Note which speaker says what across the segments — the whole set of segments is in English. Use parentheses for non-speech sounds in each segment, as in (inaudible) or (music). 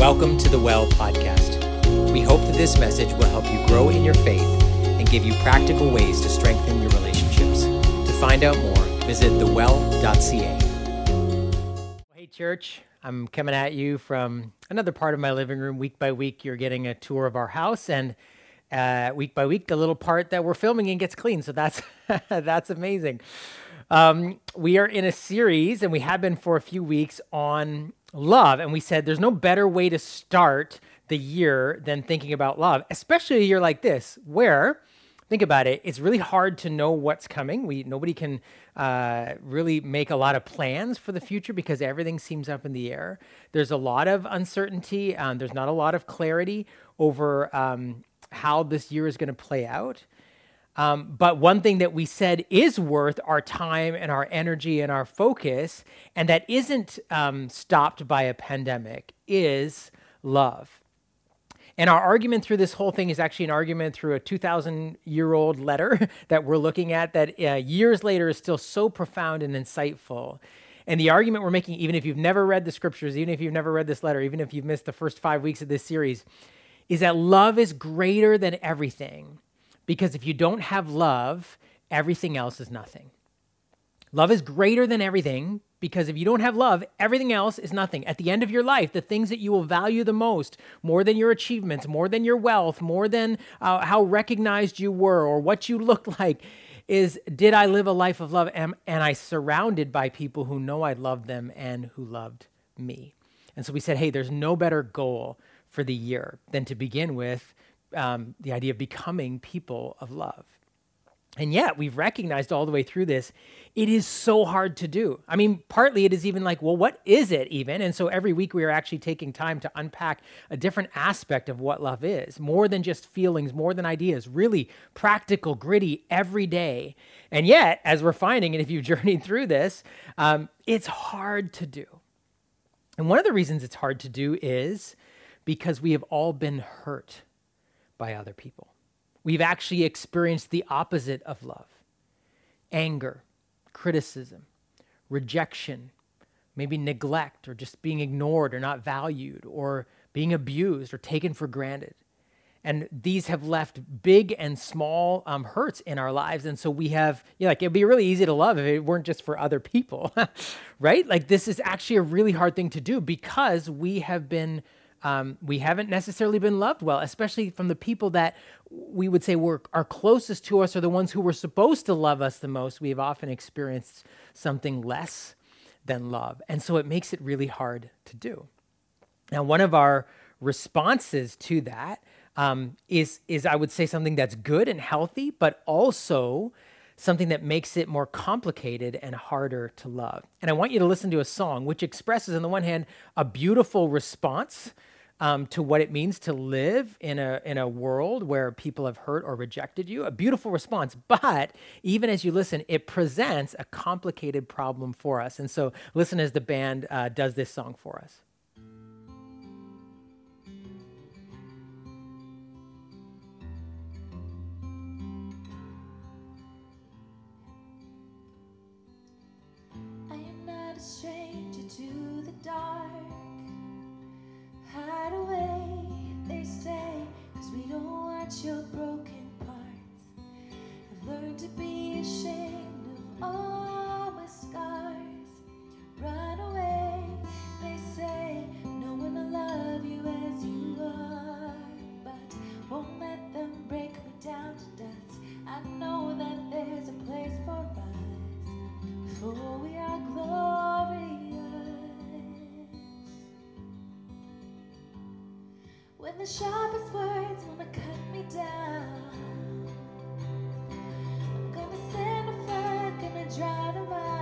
Speaker 1: Welcome to the Well podcast. We hope that this message will help you grow in your faith and give you practical ways to strengthen your relationships. To find out more, visit thewell.ca. Hey, church. I'm coming at you from another part of my living room. Week by week, you're getting a tour of our house, and uh, week by week, the little part that we're filming in gets clean. So that's (laughs) that's amazing. Um, we are in a series, and we have been for a few weeks on love. And we said there's no better way to start the year than thinking about love, especially a year like this, where think about it it's really hard to know what's coming we nobody can uh, really make a lot of plans for the future because everything seems up in the air there's a lot of uncertainty um, there's not a lot of clarity over um, how this year is going to play out um, but one thing that we said is worth our time and our energy and our focus, and that isn't um, stopped by a pandemic, is love. And our argument through this whole thing is actually an argument through a 2,000 year old letter (laughs) that we're looking at that uh, years later is still so profound and insightful. And the argument we're making, even if you've never read the scriptures, even if you've never read this letter, even if you've missed the first five weeks of this series, is that love is greater than everything. Because if you don't have love, everything else is nothing. Love is greater than everything because if you don't have love, everything else is nothing. At the end of your life, the things that you will value the most, more than your achievements, more than your wealth, more than uh, how recognized you were or what you (laughs) look like, is did I live a life of love? Am, and I surrounded by people who know I loved them and who loved me? And so we said, hey, there's no better goal for the year than to begin with um, the idea of becoming people of love. And yet, we've recognized all the way through this, it is so hard to do. I mean, partly it is even like, well, what is it even? And so every week we are actually taking time to unpack a different aspect of what love is, more than just feelings, more than ideas, really practical, gritty, every day. And yet, as we're finding, and if you've (laughs) journeyed through this, um, it's hard to do. And one of the reasons it's hard to do is because we have all been hurt by other people. We've actually experienced the opposite of love anger, criticism, rejection, maybe neglect, or just being ignored or not valued, or being abused or taken for granted. And these have left big and small um, hurts in our lives. And so we have, you know, like, it'd be really easy to love if it weren't just for other people, (laughs) right? Like, this is actually a really hard thing to do because we have been um, we haven't necessarily been loved well, especially from the people that we would say were are closest to us or the ones who were supposed to love us the most. We have often experienced something less than love, and so it makes it really hard to do. Now, one of our responses to that um, is is I would say something that's good and healthy, but also something that makes it more complicated and harder to love. And I want you to listen to a song which expresses, on the one hand, a beautiful response um, to what it means to live in a, in a world where people have hurt or rejected you. A beautiful response. But even as you listen, it presents a complicated problem for us. And so listen as the band uh, does this song for us.
Speaker 2: Your broken parts. I've learned to be ashamed of all the sharpest words wanna cut me down, I'm gonna send a flood, gonna drown them out.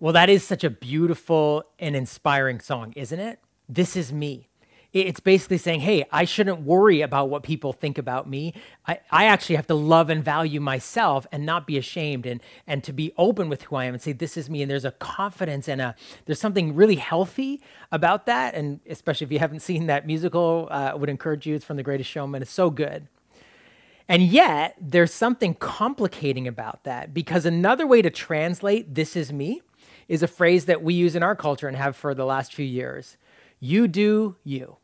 Speaker 1: Well, that is such a beautiful and inspiring song, isn't it? This is me. It's basically saying, hey, I shouldn't worry about what people think about me. I, I actually have to love and value myself and not be ashamed and, and to be open with who I am and say, this is me. And there's a confidence and a, there's something really healthy about that. And especially if you haven't seen that musical, uh, I would encourage you. It's from The Greatest Showman. It's so good. And yet, there's something complicating about that because another way to translate this is me is a phrase that we use in our culture and have for the last few years. You do you.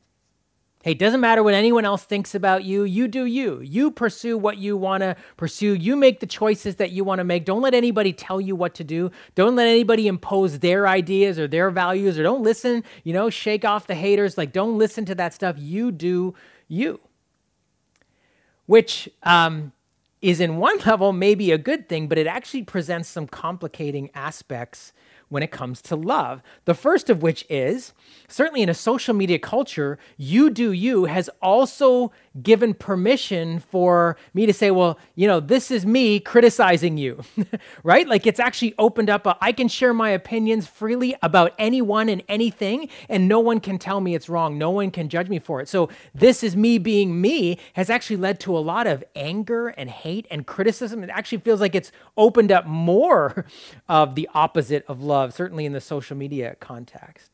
Speaker 1: Hey, it doesn't matter what anyone else thinks about you. You do you. You pursue what you want to pursue. You make the choices that you want to make. Don't let anybody tell you what to do. Don't let anybody impose their ideas or their values or don't listen, you know, shake off the haters. Like, don't listen to that stuff. You do you which um, is in one (laughs) level maybe a good thing, but it actually presents some complicating aspects when it comes to love. The first of which is certainly in a social media culture, you do you has also given permission for me to say, well, you know, this is me criticizing you, (laughs) right? Like it's actually opened up, a, I can share my opinions freely about anyone and anything, and no one can tell me it's wrong. No one can judge me for it. So this is me being me has actually led to a lot of anger and hate and criticism. It actually feels like it's opened up more (laughs) of the opposite of love, certainly in the social media context.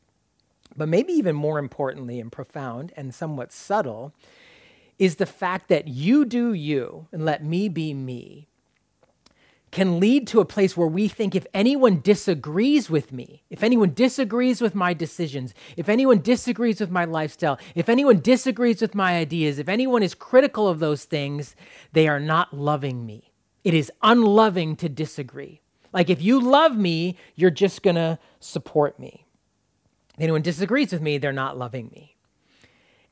Speaker 1: But maybe even more importantly and profound and somewhat subtle is the fact that you do you and let me be me can lead to a place where we think if anyone disagrees with me, if anyone disagrees with my decisions, if anyone disagrees with my lifestyle, if anyone disagrees with my ideas, if anyone is critical of those things, they are not loving me. It is unloving to disagree. Like if you love me, you're just to support me. If anyone disagrees with me, they're not loving me.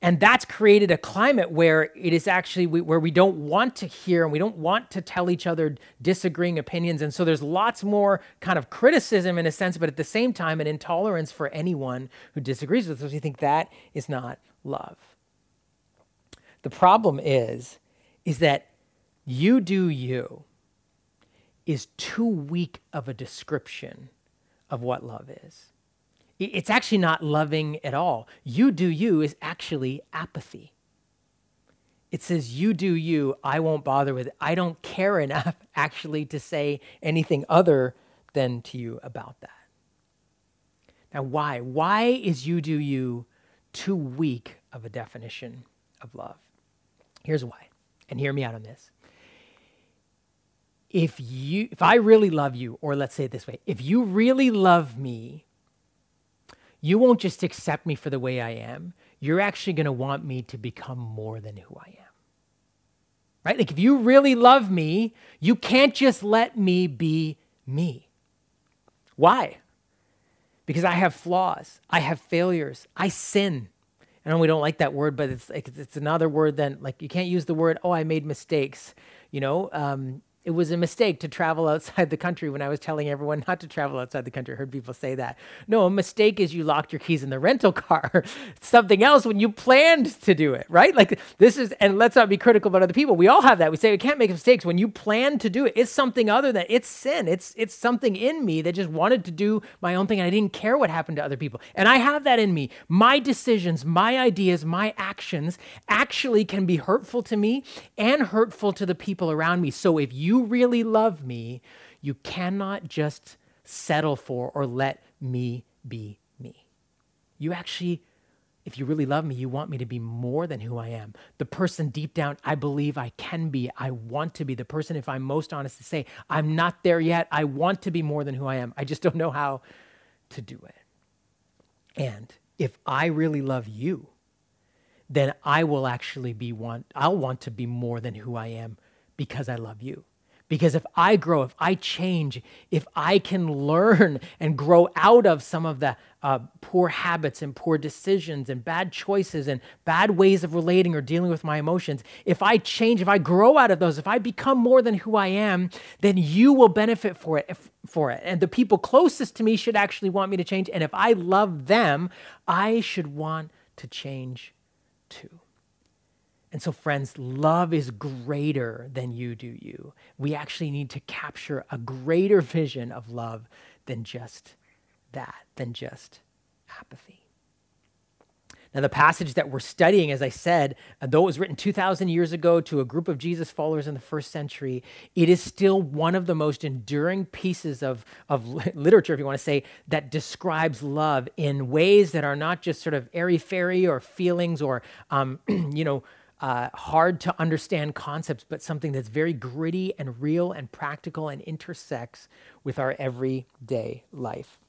Speaker 1: And that's created a climate where it is actually we, where we don't want to hear and we don't want to tell each other disagreeing opinions. And so there's lots more kind of criticism in a sense, but at the same time, an intolerance for anyone who disagrees with us. We think that is not love. The problem is, is that you do you is too weak of a description of what love is. It's actually not loving at all. You do you is actually apathy. It says, You do you, I won't bother with it. I don't care enough (laughs) actually to say anything other than to you about that. Now, why? Why is you do you too weak of a definition of love? Here's why, and hear me out on this. If you if I really love you, or let's say it this way, if you really love me, you won't just accept me for the way I am. You're actually going to want me to become more than who I am. Right? Like, if you really love me, you can't just let me be me. Why? Because I have flaws, I have failures, I sin. I know we don't like that word, but it's like it's another word than like you can't use the word. Oh, I made mistakes. You know, um, it was a mistake to travel outside the country when I was telling everyone not to travel outside the country. I heard people say that. No, a mistake is you locked your keys in the rental car. (laughs) something else when you planned to do it, right? Like this is, and let's not be critical about other people. We all have that. We say we can't make mistakes. When you plan to do it, it's something other than it's sin. It's it's something in me that just wanted to do my own thing and I didn't care what happened to other people. And I have that in me. My decisions, my ideas, my actions actually can be hurtful to me and hurtful to the people around me. So if you you really love me, you cannot just settle for or let me be me. You actually, if you really love me, you want me to be more than who I am. The person deep down, I believe I can be, I want to be. The person, if I'm most honest to say, I'm not there yet, I want to be more than who I am. I just don't know how to do it. And if I really love you, then I will actually be want I'll want to be more than who I am because I love you. Because if I grow, if I change, if I can learn and grow out of some of the uh, poor habits and poor decisions and bad choices and bad ways of relating or dealing with my emotions, if I change, if I grow out of those, if I become more than who I am, then you will benefit for it. If, for it. And the people closest to me should actually want me to change. And if I love them, I should want to change too. And so, friends, love is greater than you do you. We actually need to capture a greater vision of love than just that than just apathy. Now, the passage that we're studying, as I said, though it was written 2,000 years ago to a group of Jesus followers in the first century, it is still one of the most enduring pieces of, of literature, if you want to say, that describes love in ways that are not just sort of airy fairy or feelings or, um, (clears throat) you know, uh, hard to understand concepts, but something that's very gritty and real and practical and intersects with our everyday life.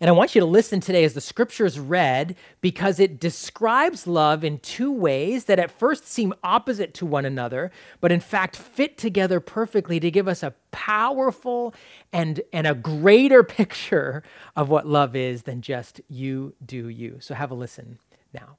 Speaker 1: And I want you to listen today as the scriptures read because it describes love in two ways that at first seem opposite to one another, but in fact fit together perfectly to give us a powerful and, and a greater (laughs) picture of what love is than just you do you. So have a listen now.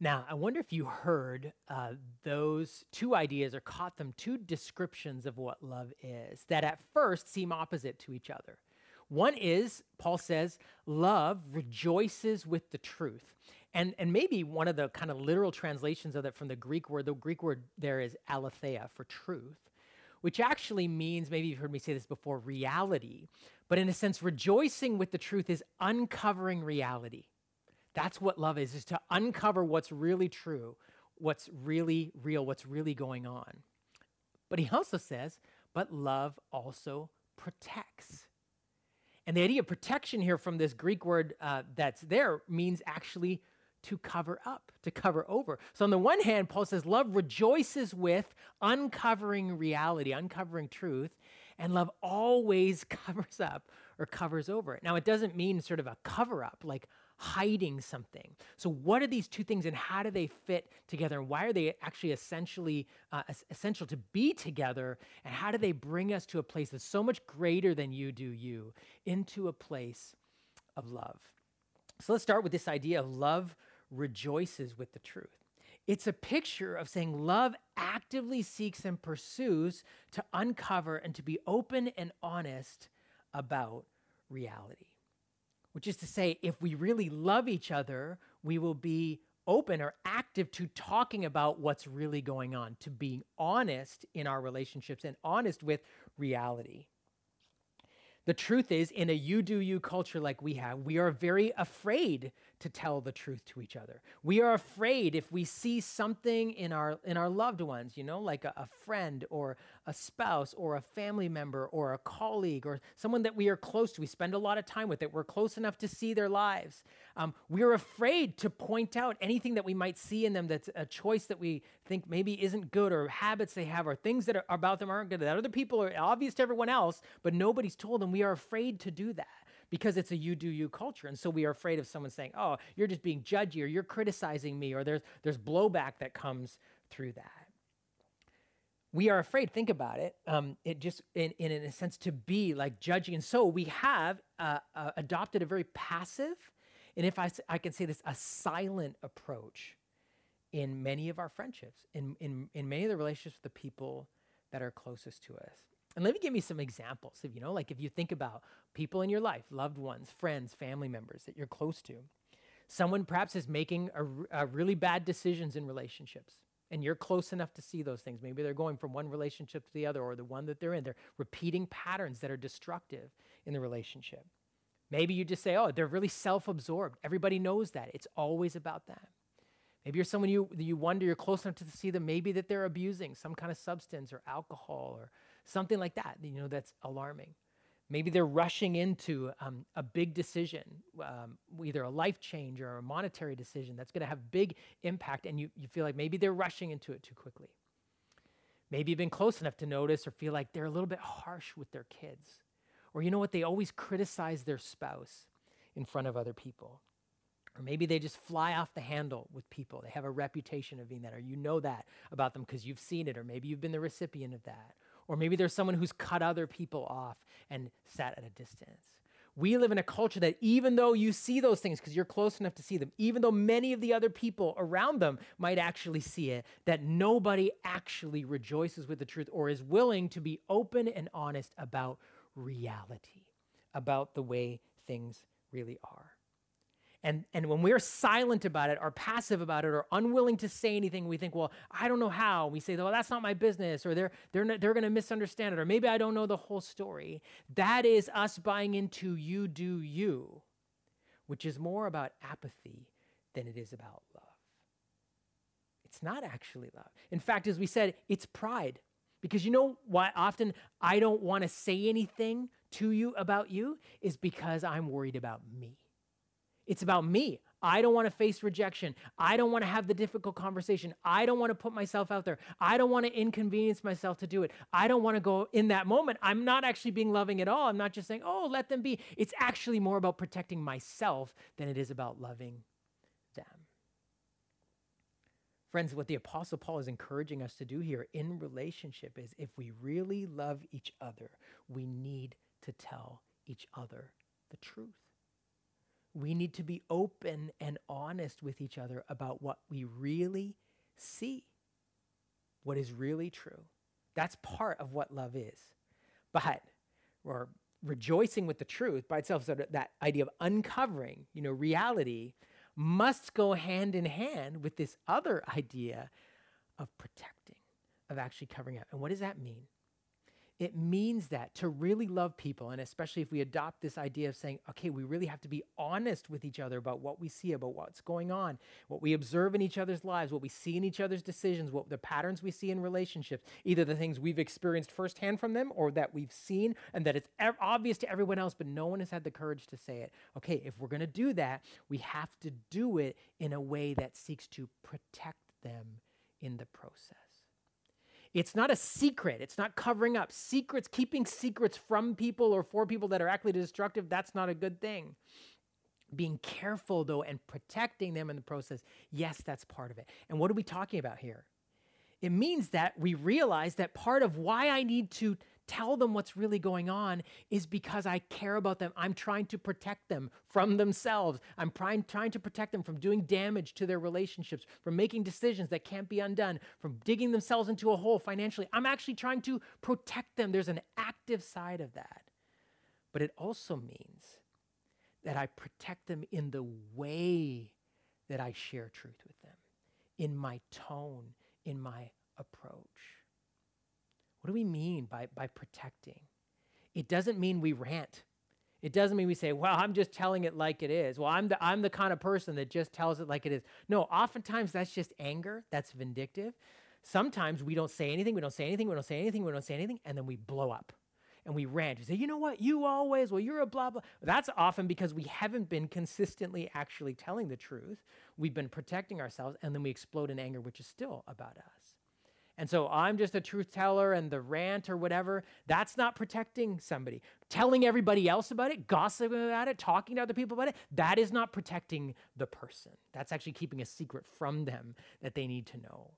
Speaker 1: Now, I wonder if you heard uh, those two ideas or caught them, two descriptions of what love is that at first seem opposite to each other. One is, Paul says, love rejoices with the truth. And, and maybe one of the kind of literal translations of that from the Greek word, the Greek word there is aletheia for truth, which actually means, maybe you've heard me say this before, reality. But in a sense, rejoicing with the truth is uncovering reality. That's what love is, is to uncover what's really true, what's really real, what's really going on. But he also says, but love also protects. And the idea of protection here from this Greek word uh, that's there means actually to cover up, to cover over. So, on the one hand, Paul says love rejoices with uncovering reality, uncovering truth, and love always (laughs) covers up or covers over it. Now, it doesn't mean sort of a cover up, like hiding something. So, what are these two things and how do they fit together? And why are they actually essentially uh, essential to be together? And how do they bring us to a place that's so much greater than you do you, into a place of love? So, let's start with this idea of love rejoices with the truth. It's a picture of saying love actively seeks and pursues to uncover and to be open and honest about reality. Which is to say, if we really love each other, we will be open or active to talking about what's really going on, to being honest in our relationships and honest with reality. The truth is, in a you do you culture like we have, we are very afraid to tell the truth to each other. We are afraid if we see something in our in our loved ones, you know, like a, a, friend or a spouse or a family member or a colleague or someone that we are close to, we spend a lot of time with, that we're close enough to see their lives. Um, we're afraid to point out anything that we might see in them that's a choice that we think maybe isn't good or habits they have or things that are about them aren't good that other people are obvious to everyone else, but nobody's told them. We are afraid to do that because it's a you do you culture. And so we are afraid of someone saying, oh, you're just being judgy or you're criticizing me or there's, there's blowback that comes through that. We are afraid, think about it, um, it just in, in, a sense to be like judging. And so we have uh, uh, adopted a very passive, and if I, I can say this, a silent approach in many of our friendships, in, in, in many of the relationships with the people that are closest to us. And let me give you some examples of, you know, like if you think about people in your life, loved ones, friends, family members that you're close to, someone perhaps is making a, a really bad decisions in relationships and you're close enough to see those things. Maybe they're going from one relationship to the other or the one that they're in. They're repeating patterns that are destructive in the relationship. Maybe you just say, oh, they're really self absorbed. Everybody knows that. It's always about them. Maybe you're someone you, you wonder, you're close enough to see them, maybe that they're abusing some kind of substance or alcohol or something like that, you know, that's alarming. Maybe they're rushing into um, a big decision, um, either a life change or a monetary decision that's going to have big impact, and you, you feel like maybe they're rushing into it too quickly. Maybe you've been close enough to notice or feel like they're a little bit harsh with their kids. Or you know what? They always criticize their spouse in front of other people. Or maybe they just fly off the handle with people. They have a reputation of being that, or you know that about them because you've seen it, or maybe you've been the recipient of that. Or maybe there's someone who's cut other people off and sat at a distance. we live in a culture that even though you see those things because you're close enough to see them, even though many of the other people around them might actually see it, that nobody actually rejoices with the truth or is willing to be open and honest about reality, about the way things really are. And, and when we're silent about it or passive about it or unwilling to say anything, we think, well, I don't know how. We say, well, that's not my business, or they're, they're, not, they're going to misunderstand it, or maybe I don't know the whole story. That is us buying into you do you, which is more about apathy than it is about love. It's not actually love. In fact, as we said, it's pride. Because you know why often I don't want to say anything to you about you is because I'm worried about me. It's about me. I don't want to face rejection. I don't want to have the difficult conversation. I don't want to put myself out there. I don't want to inconvenience myself to do it. I don't want to go in that moment. I'm not actually being loving at all. I'm not just saying, oh, let them be. It's actually more about protecting myself than it is about loving them. Friends, what the Apostle Paul is encouraging us to do here in relationship is if we really love each other, we need to tell each other the truth we need to be open and honest with each other about what we really see, what is really true. That's part of what love is. But, or rejoicing with the truth by itself, so that idea of uncovering, you know, reality must go hand in hand with this other idea of protecting, of actually covering up. And what does that mean? It means that to really love people, and especially if we adopt this idea of saying, okay, we really have to be honest with each other about what we see, about what's going on, what we observe in each other's lives, what we see in each other's decisions, what the patterns we see in relationships, either the things we've experienced firsthand from them or that we've seen and that it's obvious to everyone else, but no one has had the courage to say it. Okay, if we're going to do that, we have to do it in a way that seeks to protect them in the process. It's not a secret. It's not covering up. Secrets, keeping secrets from people or for people that are actually destructive, that's not a good thing. Being careful, though, and protecting them in the process, yes, that's part of it. And what are we talking about here? It means that we realize that part of why I need to tell them what's really going on is because I care about them. I'm trying to protect them from themselves. I'm trying, trying to protect them from doing damage to their relationships, from making decisions that can't be undone, from digging themselves into a hole financially. I'm actually trying to protect them. There's an active side of that. But it also means that I protect them in the way that I share truth with them, in my tone, in my approach. What do we mean by, by protecting? It doesn't mean we rant. It doesn't mean we say, well, I'm just telling it like it is. Well, I'm the, I'm the kind of person that just tells it like it is. No, oftentimes that's just anger, that's vindictive. Sometimes we don't say anything, we don't say anything, we don't say anything, we don't say anything, and then we blow up and we rant. We say, you know what, you always, well, you're a blah, blah. That's often because we haven't been consistently actually telling the truth. We've been protecting ourselves, and then we explode in anger, which is still about us. And so I'm just a truth teller and the rant or whatever, that's not protecting somebody. Telling everybody else about it, gossiping about it, talking to other people about it, that is not protecting the person. That's actually keeping a secret from them that they need to know.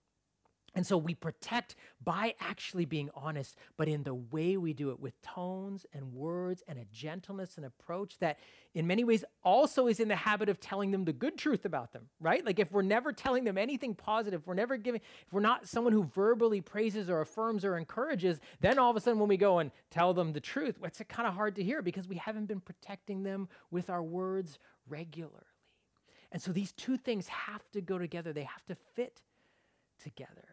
Speaker 1: And so we protect by actually being honest, but in the way we do it with tones and words and a gentleness and approach that, in many ways, also is in the habit of telling them the good truth about them, right? Like if we're never telling them anything positive, we're never giving, if we're not someone who verbally praises or affirms or encourages, then all of a sudden when we go and tell them the truth, it's kind of hard to hear because we haven't been protecting them with our words regularly. And so these two things have to go together, they have to fit together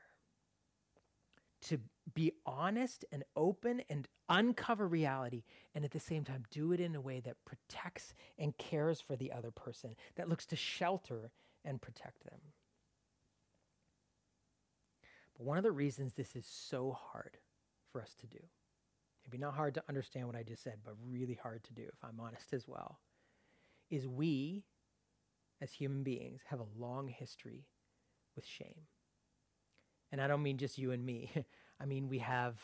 Speaker 1: to be honest and open and uncover reality, and at the same time, do it in a way that protects and cares for the other person, that looks to shelter and protect them. But one of the reasons this is so hard for us to do, maybe not hard to understand what I just said, but really hard to do, if I'm honest as well, is we, as human beings, have a long history with shame. And I don't mean just you and me. (laughs) I mean, we have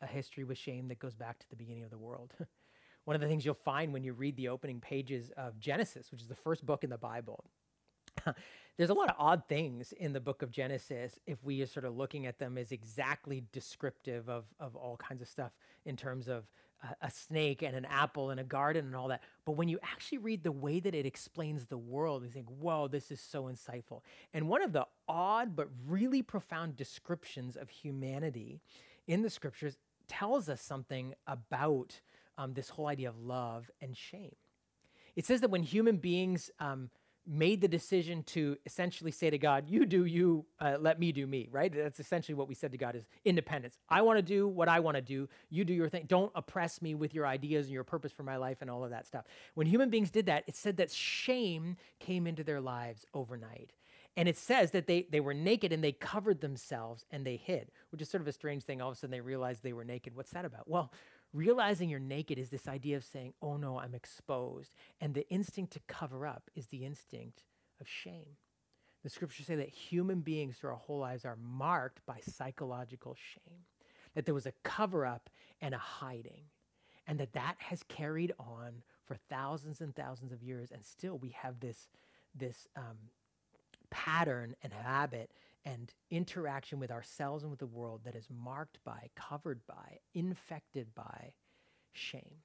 Speaker 1: a history with shame that goes back to the beginning of the world. (laughs) One of the things you'll find when you read the opening pages of Genesis, which is the first book in the Bible, (laughs) there's a lot of odd things in the book of Genesis if we are sort of looking at them as exactly descriptive of, of all kinds of stuff in terms of a, snake and an apple and a garden and all that. But when you actually read the way that it explains the world, you think, whoa, this is so insightful. And one of the odd but really profound descriptions of humanity in the scriptures tells us something about um, this whole idea of love and shame. It says that when human beings um, made the decision to essentially say to God, "You do you, uh, let me do me." Right? That's essentially what we said to God: is independence. I want to do what I want to do. You do your thing. Don't oppress me with your ideas and your purpose for my life and all of that stuff. When human beings did that, it said that shame came into their lives overnight. And it says that they, they were naked and they covered themselves and they hid, which is sort of a strange thing. All of a sudden they realized they were naked. What's that about? Well, realizing you're naked is this idea of saying, oh no, I'm exposed. And the instinct to cover up is the instinct of shame. The scriptures say that human beings through our whole lives are marked by psychological shame, that there was a cover up and a hiding, and that that has carried on for thousands and thousands of years. And still we have this, this um, pattern and habit and interaction with ourselves and with the world that is marked by, covered by, infected by shame.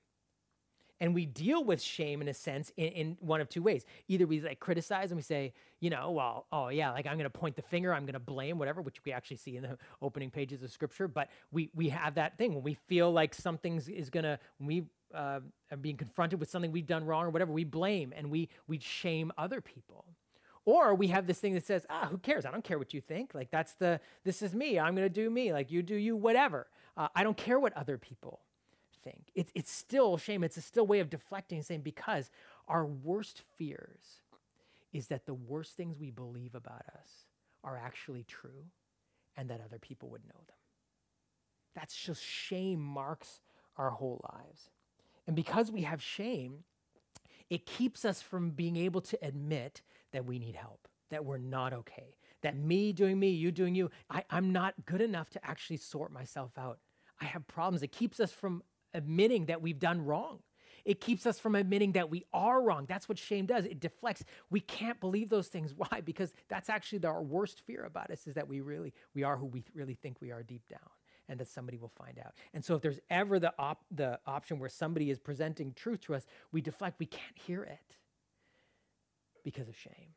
Speaker 1: And we deal with shame in a sense in, in one of two ways. Either we like criticize and we say, you know, well, oh yeah, like I'm going to point the finger, I'm going to blame, whatever, which we actually see in the opening pages of scripture. But we we have that thing when we feel like something's is going to, when we uh, are being confronted with something we've done wrong or whatever, we blame and we we shame other people. Or we have this thing that says, ah, who cares? I don't care what you think. Like, that's the, this is me. I'm going to do me. Like, you do you, whatever. Uh, I don't care what other people think. It's, it's still shame. It's a still way of deflecting saying, because our worst fears is that the worst things we believe about us are actually true and that other people would know them. That's just shame marks our whole lives. And because we have shame, it keeps us from being able to admit that we need help, that we're not okay, that me doing me, you doing you, I, I'm not good enough to actually sort myself out. I have problems. It keeps us from admitting that we've done wrong. It keeps us from admitting that we are wrong. That's what shame does. It deflects. We can't believe those things. (laughs) Why? Because that's actually the, our worst fear about us is that we really we are who we really think we are deep down and that somebody will find out. And so if there's ever the op- the option where somebody is presenting truth to us, we deflect. We can't hear it because of shame.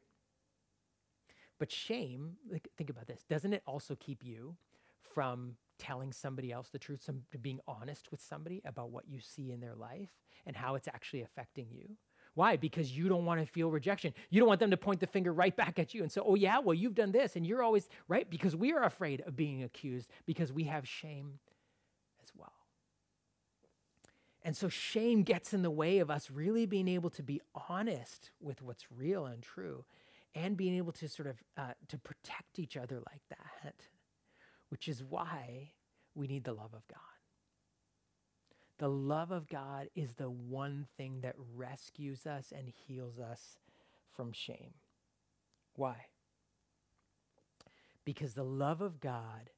Speaker 1: But shame, think about this, doesn't it also keep you from telling somebody else the truth, some, being honest with somebody about what you see in their life and how it's actually affecting you? Why? Because you don't want to feel rejection. You don't want them to point the finger right back at you and say, oh, yeah, well, you've done this. And you're always, right? Because we are afraid of being accused because we have shame as well. And so shame gets in the way of us really being able to be honest with what's real and true and being able to sort of uh, to protect each other like that, which is why we need the love of God. The love of God is the one thing that rescues us and heals us from shame. Why? Because the love of God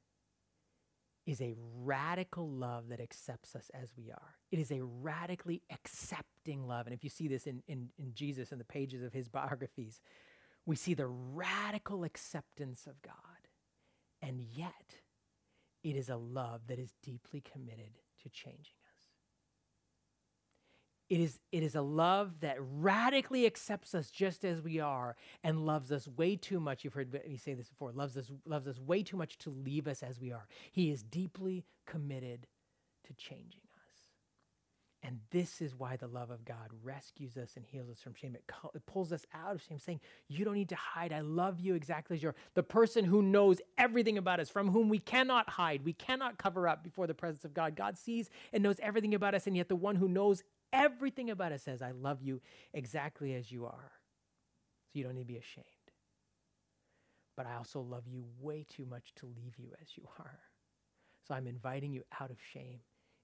Speaker 1: is a radical love that accepts us as we are. It is a radically accepting love. And if you see this in, in, in Jesus in the pages of his biographies, we see the radical acceptance of God. And yet, it is a love that is deeply committed to changing it is, it is a love that radically accepts us just as we are and loves us way too much. You've heard me say this before loves us, loves us way too much to leave us as we are. He is deeply committed to changing us. And this is why the love of God rescues us and heals us from shame. It, co- it pulls us out of shame, saying, You don't need to hide. I love you exactly as you are. The person who knows everything about us, from whom we cannot hide, we cannot cover up before the presence of God. God sees and knows everything about us, and yet the one who knows Everything about it says, I love you exactly as you are. So you don't need to be ashamed. But I also love you way too much to leave you as you are. So I'm inviting you out of shame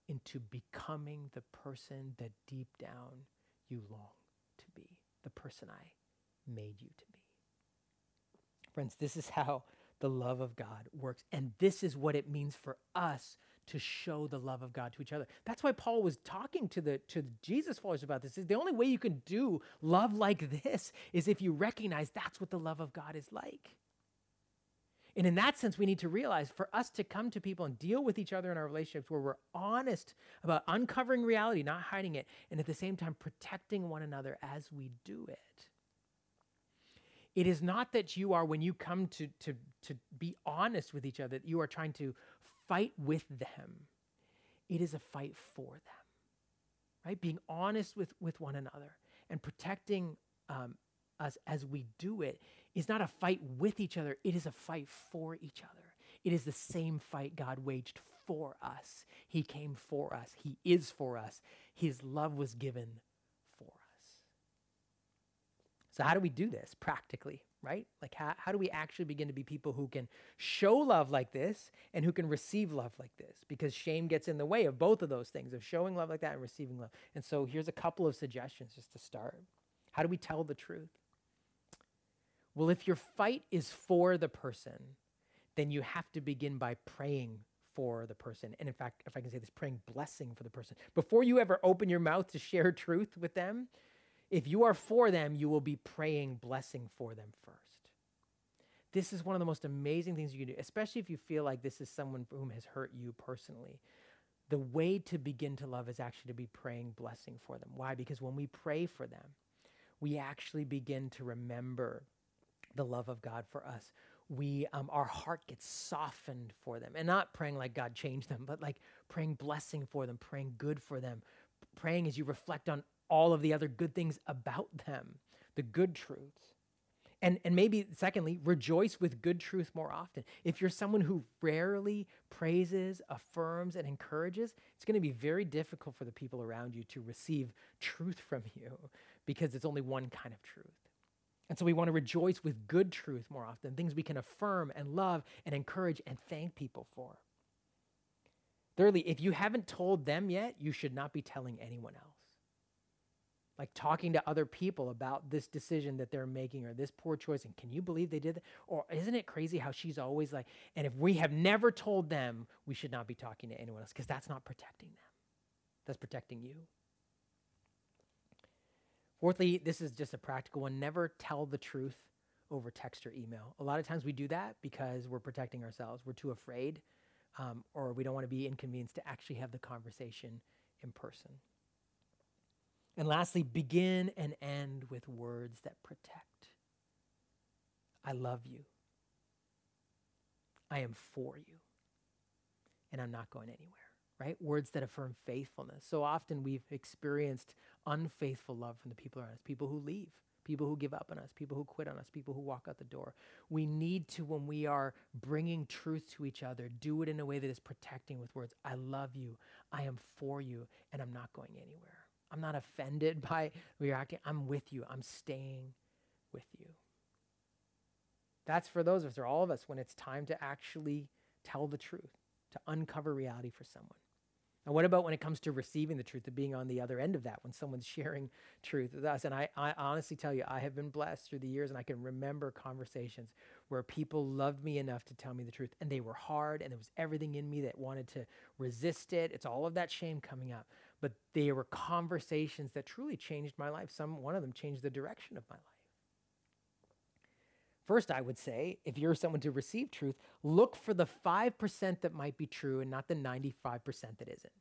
Speaker 1: into becoming the person that deep down you long to be, the person I made you to be. Friends, this is how the love of God works. And this is what it means for us to show the love of God to each other. That's why Paul was talking to the to Jesus followers about this. Is the only way you can do love like this is if you recognize that's what the love of God is like. And in that sense, we need to realize for us to come to people and deal with each other in our relationships where we're honest about uncovering reality, not hiding it, and at the same time protecting one another as we do it. It is not that you are, when you come to, to, to be honest with each other, that you are trying to fight with them. It is a fight for them, right? Being honest with, with one another and protecting um, us as we do it is not a fight with each other, it is a fight for each other. It is the same fight God waged for us. He came for us, He is for us. His love was given for us. So, how do we do this practically, right? Like, how, how do we actually begin to be people who can show love like this and who can receive love like this? Because shame gets in the way of both of those things, of showing love like that and receiving love. And so, here's a couple of suggestions just to start. How do we tell the truth? Well, if your fight is for the person, then you have to begin by praying for the person. And in fact, if I can say this, praying blessing for the person. Before you ever open your mouth to share truth with them, if you are for them, you will be praying blessing for them first. This is one of the most amazing things you can do, especially if you feel like this is someone whom has hurt you personally. The way to begin to love is actually to be praying blessing for them. Why? Because when we pray for them, we actually begin to remember the love of God for us. We, um, our heart gets softened for them, and not praying like God changed them, but like praying blessing for them, praying good for them, praying as you reflect on all of the other good things about them, the good truths. And, and maybe, secondly, rejoice with good truth more often. If you're someone who rarely praises, affirms, and encourages, it's going to be very difficult for the people around you to receive truth from you because it's only one kind of truth. And so we want to rejoice with good truth more often, things we can affirm and love and encourage and thank people for. Thirdly, if you haven't told them yet, you should not be telling anyone else. Like talking to other people about this decision that they're making or this poor choice. And can you believe they did that? Or isn't it crazy how she's always like, and if we have never told them, we should not be talking to anyone else because that's not protecting them. That's protecting you. Fourthly, this is just a practical one never tell the truth over text or email. A lot of times we do that because we're protecting ourselves. We're too afraid um, or we don't want to be inconvenienced to actually have the conversation in person. And lastly, begin and end with words that protect. I love you. I am for you. And I'm not going anywhere right? Words that affirm faithfulness. So often we've experienced unfaithful love from the people around us, people who leave, people who give up on us, people who quit on us, people who walk out the door. We need to, when we are bringing truth to each other, do it in a way that is protecting with words I love you, I am for you, and I'm not going anywhere. I'm not offended (laughs) by reacting. I'm with you, I'm staying with you. That's for those of us, or all of us, when it's time to actually tell the truth, to uncover reality for someone. And what about when it comes to receiving the truth, of being on the other end of that, when someone's (laughs) sharing truth with us? And I, I honestly tell you, I have been blessed through the years, and I can remember conversations where people loved me enough to tell me the truth, and they were hard, and there was everything in me that wanted to resist it. It's all of that shame coming up. But they were conversations that truly changed my life. Some, one of them changed the direction of my life. First, I would say, if you're someone to receive truth, look for the 5% that might be true and not the 95% that isn't.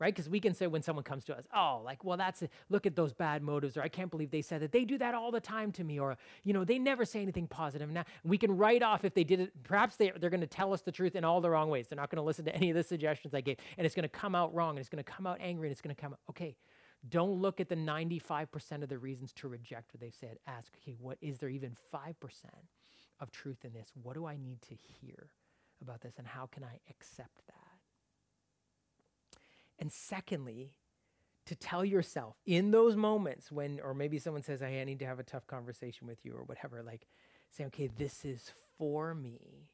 Speaker 1: Right? Because we can say when someone comes to us, oh, like, well, that's it. Look at those bad motives, or I can't believe they said that. They do that all the time to me, or, you know, they never say anything positive. Now, we can write off if they did it. Perhaps they, they're going to tell us the truth in all the wrong ways. They're not going to listen to any of the suggestions I gave, and it's going to come out wrong, and it's going to come out angry, and it's going to come out, okay, don't look at the 95% of the reasons to reject what they've said. Ask, okay, what is there even 5% of truth in this? What do I need to hear about this and how can I accept that? And secondly, to tell yourself in those moments when, or maybe someone says, hey, I need to have a tough conversation with you or whatever, like say, okay, this is for me.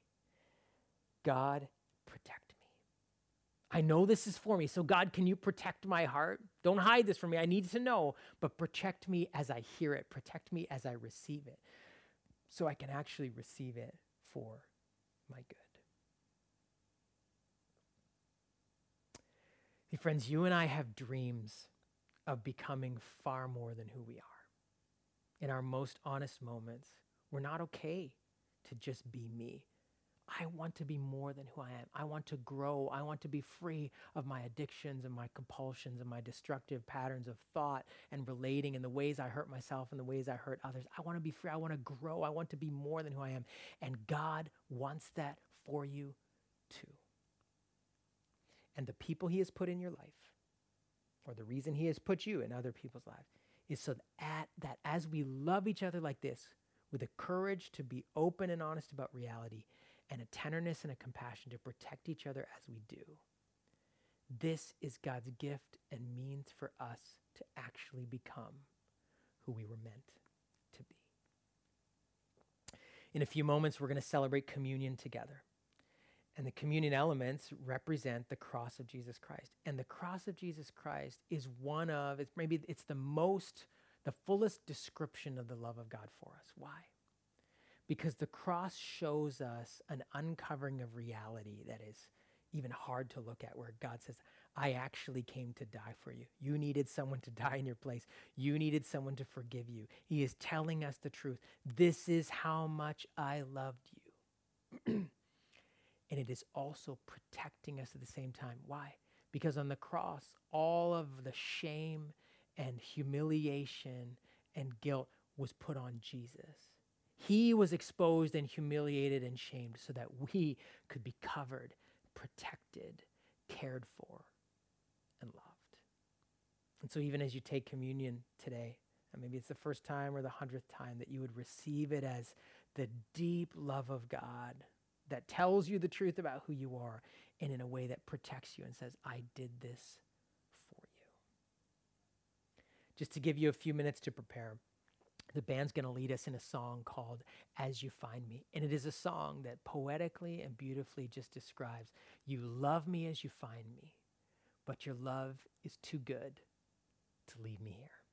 Speaker 1: God, protect me. I know this is for me. So, God, can you protect my heart? Don't hide this from me. I need to know, but protect me as I hear it, protect me as I receive it, so I can actually receive it for my good. See, friends, you and I have dreams of becoming far more than who we are. In our most honest moments, we're not okay to just be me I want to be more than who I am. I want to grow. I want to be free of my addictions and my compulsions and my destructive patterns of thought and relating and the ways I hurt myself and the ways I hurt others. I want to be free. I want to grow. I want to be more than who I am. And God wants that for you too. And the people He has put in your life, or the reason He has put you in other people's lives, is so that, that as we love each other like this, with a courage to be open and honest about reality, and a tenderness and a compassion to protect each other as we do. This is God's gift and means for us to actually become who we were meant to be. In a few moments, we're going to celebrate communion together. And the communion elements represent the cross of Jesus Christ. And the cross of Jesus Christ is one of, it's maybe it's the most, the fullest description of the love of God for us. Why? because the cross shows us an uncovering of reality that is even hard to look at, where God says, I actually came to die for you. You needed someone to (laughs) die in your place, you needed someone to forgive you. He is telling us the truth. This is how much I loved you. (clears throat) and it is also protecting us at the same time. Why? Because on the cross, all of the shame and humiliation and guilt was put on Jesus. He was exposed and humiliated and shamed so that we could be covered, protected, cared for, and loved. And so, even as you take communion today, and maybe it's the first time or the hundredth time that you would receive it as the deep love of God that tells you the truth about who you are and in a way that protects you and says, I did this for you. Just to give you a few minutes to prepare the band's going to lead us in a song called As You Find Me. And it is a song that poetically and beautifully just describes you love me as you find me, but your love is too good to leave me here.